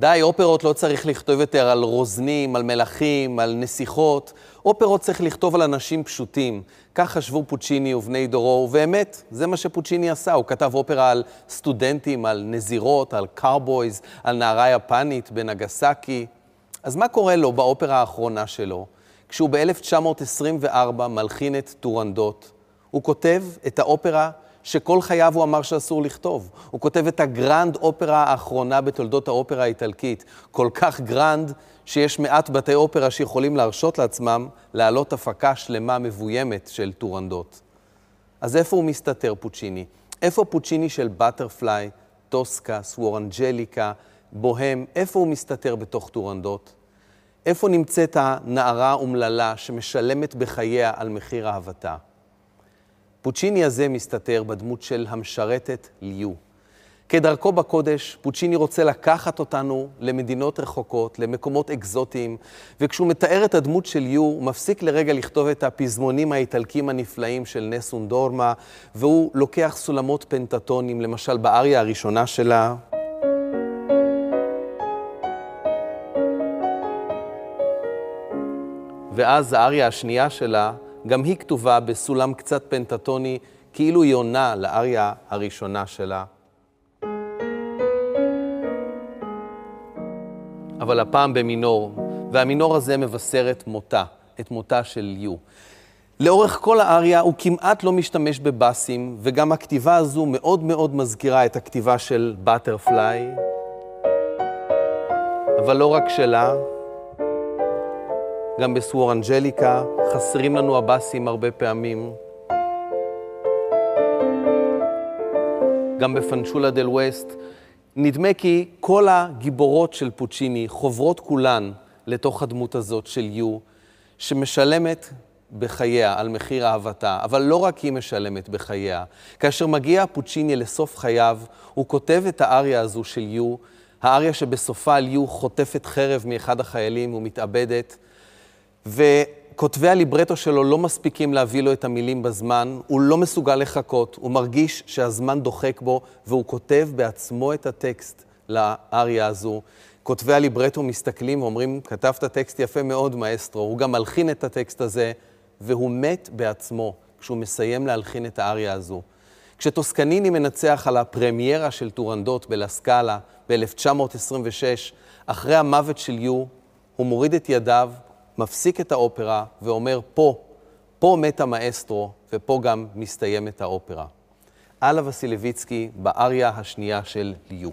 די, אופרות לא צריך לכתוב יותר על רוזנים, על מלכים, על נסיכות. אופרות צריך לכתוב על אנשים פשוטים. כך חשבו פוצ'יני ובני דורו, ובאמת, זה מה שפוצ'יני עשה. הוא כתב אופרה על סטודנטים, על נזירות, על cowboys, על נערה יפנית בנגסאקי. אז מה קורה לו באופרה האחרונה שלו? כשהוא ב-1924 מלחין את טורנדות, הוא כותב את האופרה שכל חייו הוא אמר שאסור לכתוב. הוא כותב את הגרנד אופרה האחרונה בתולדות האופרה האיטלקית. כל כך grand, שיש מעט בתי אופרה שיכולים להרשות לעצמם להעלות הפקה שלמה מבוימת של טורנדות. אז איפה הוא מסתתר, פוצ'יני? איפה פוצ'יני של בטרפליי, טוסקה, סואור אנג'ליקה, בוהם, איפה הוא מסתתר בתוך טורנדות? איפה נמצאת הנערה אומללה שמשלמת בחייה על מחיר אהבתה? פוצ'יני הזה מסתתר בדמות של המשרתת ליו. כדרכו בקודש, פוצ'יני רוצה לקחת אותנו למדינות רחוקות, למקומות אקזוטיים, וכשהוא מתאר את הדמות של ליו, הוא מפסיק לרגע לכתוב את הפזמונים האיטלקים הנפלאים של נסון דורמה, והוא לוקח סולמות פנטטונים, למשל באריה הראשונה שלה. ואז האריה השנייה שלה, גם היא כתובה בסולם קצת פנטטוני, כאילו היא עונה לאריה הראשונה שלה. אבל הפעם במינור, והמינור הזה מבשר את מותה, את מותה של יו. לאורך כל האריה הוא כמעט לא משתמש בבאסים, וגם הכתיבה הזו מאוד מאוד מזכירה את הכתיבה של בטרפליי, אבל לא רק שלה, גם בסוור אנג'ליקה, חסרים לנו הבאסים הרבה פעמים. גם בפנצ'ולה דל ווסט. נדמה כי כל הגיבורות של פוצ'יני חוברות כולן לתוך הדמות הזאת של יו, שמשלמת בחייה על מחיר אהבתה, אבל לא רק היא משלמת בחייה. כאשר מגיע פוצ'יני לסוף חייו, הוא כותב את האריה הזו של יו, האריה שבסופה על יו חוטפת חרב מאחד החיילים ומתאבדת. וכותבי הליברטו שלו לא מספיקים להביא לו את המילים בזמן, הוא לא מסוגל לחכות, הוא מרגיש שהזמן דוחק בו, והוא כותב בעצמו את הטקסט לאריה הזו. כותבי הליברטו מסתכלים ואומרים, כתבת טקסט יפה מאוד, מאסטרו. הוא גם מלחין את הטקסט הזה, והוא מת בעצמו כשהוא מסיים להלחין את האריה הזו. כשטוסקניני מנצח על הפרמיירה של טורנדות בלסקאלה ב-1926, אחרי המוות של יו, הוא מוריד את ידיו, מפסיק את האופרה ואומר, פה, פה מת המאסטרו, ופה גם מסתיימת האופרה. אלה וסילביצקי באריה השנייה של ליו.